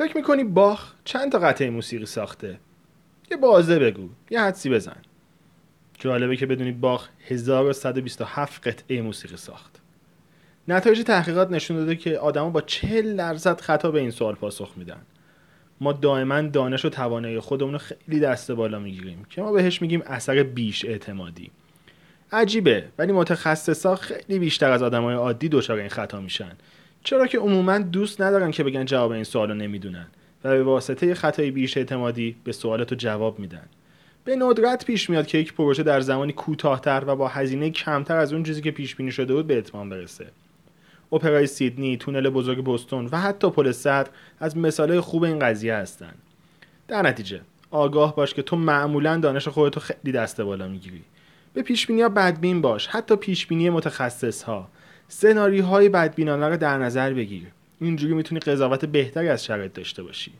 فکر می‌کنی باخ چند تا قطعه موسیقی ساخته؟ یه بازه بگو یه حدسی بزن. جالبه که بدونی باخ 1127 قطعه موسیقی ساخت. نتایج تحقیقات نشون داده که آدما با 40 درصد خطا به این سوال پاسخ میدن. ما دائما دانش و توانایی خودمون رو خیلی دست بالا می‌گیریم که ما بهش میگیم اثر بیش اعتمادی. عجیبه ولی متخصصا خیلی بیشتر از آدمای عادی دچار این خطا میشن. چرا که عموما دوست ندارن که بگن جواب این سوالو نمی‌دونن و به واسطه خطای بیش اعتمادی به سوالاتو جواب میدن به ندرت پیش میاد که یک پروژه در زمانی کوتاهتر و با هزینه کمتر از اون چیزی که پیش بینی شده بود به اتمام برسه اپرای سیدنی، تونل بزرگ بوستون و حتی پل صدر از مثالهای خوب این قضیه هستند. در نتیجه آگاه باش که تو معمولا دانش خودتو خیلی دست بالا می‌گیری. به پیش بینی ها بدبین باش، حتی پیش بینی متخصص ها. سناریوهای بدبینانه رو در نظر بگیر. اینجوری می‌تونی قضاوت بهتری از شرایط داشته باشی.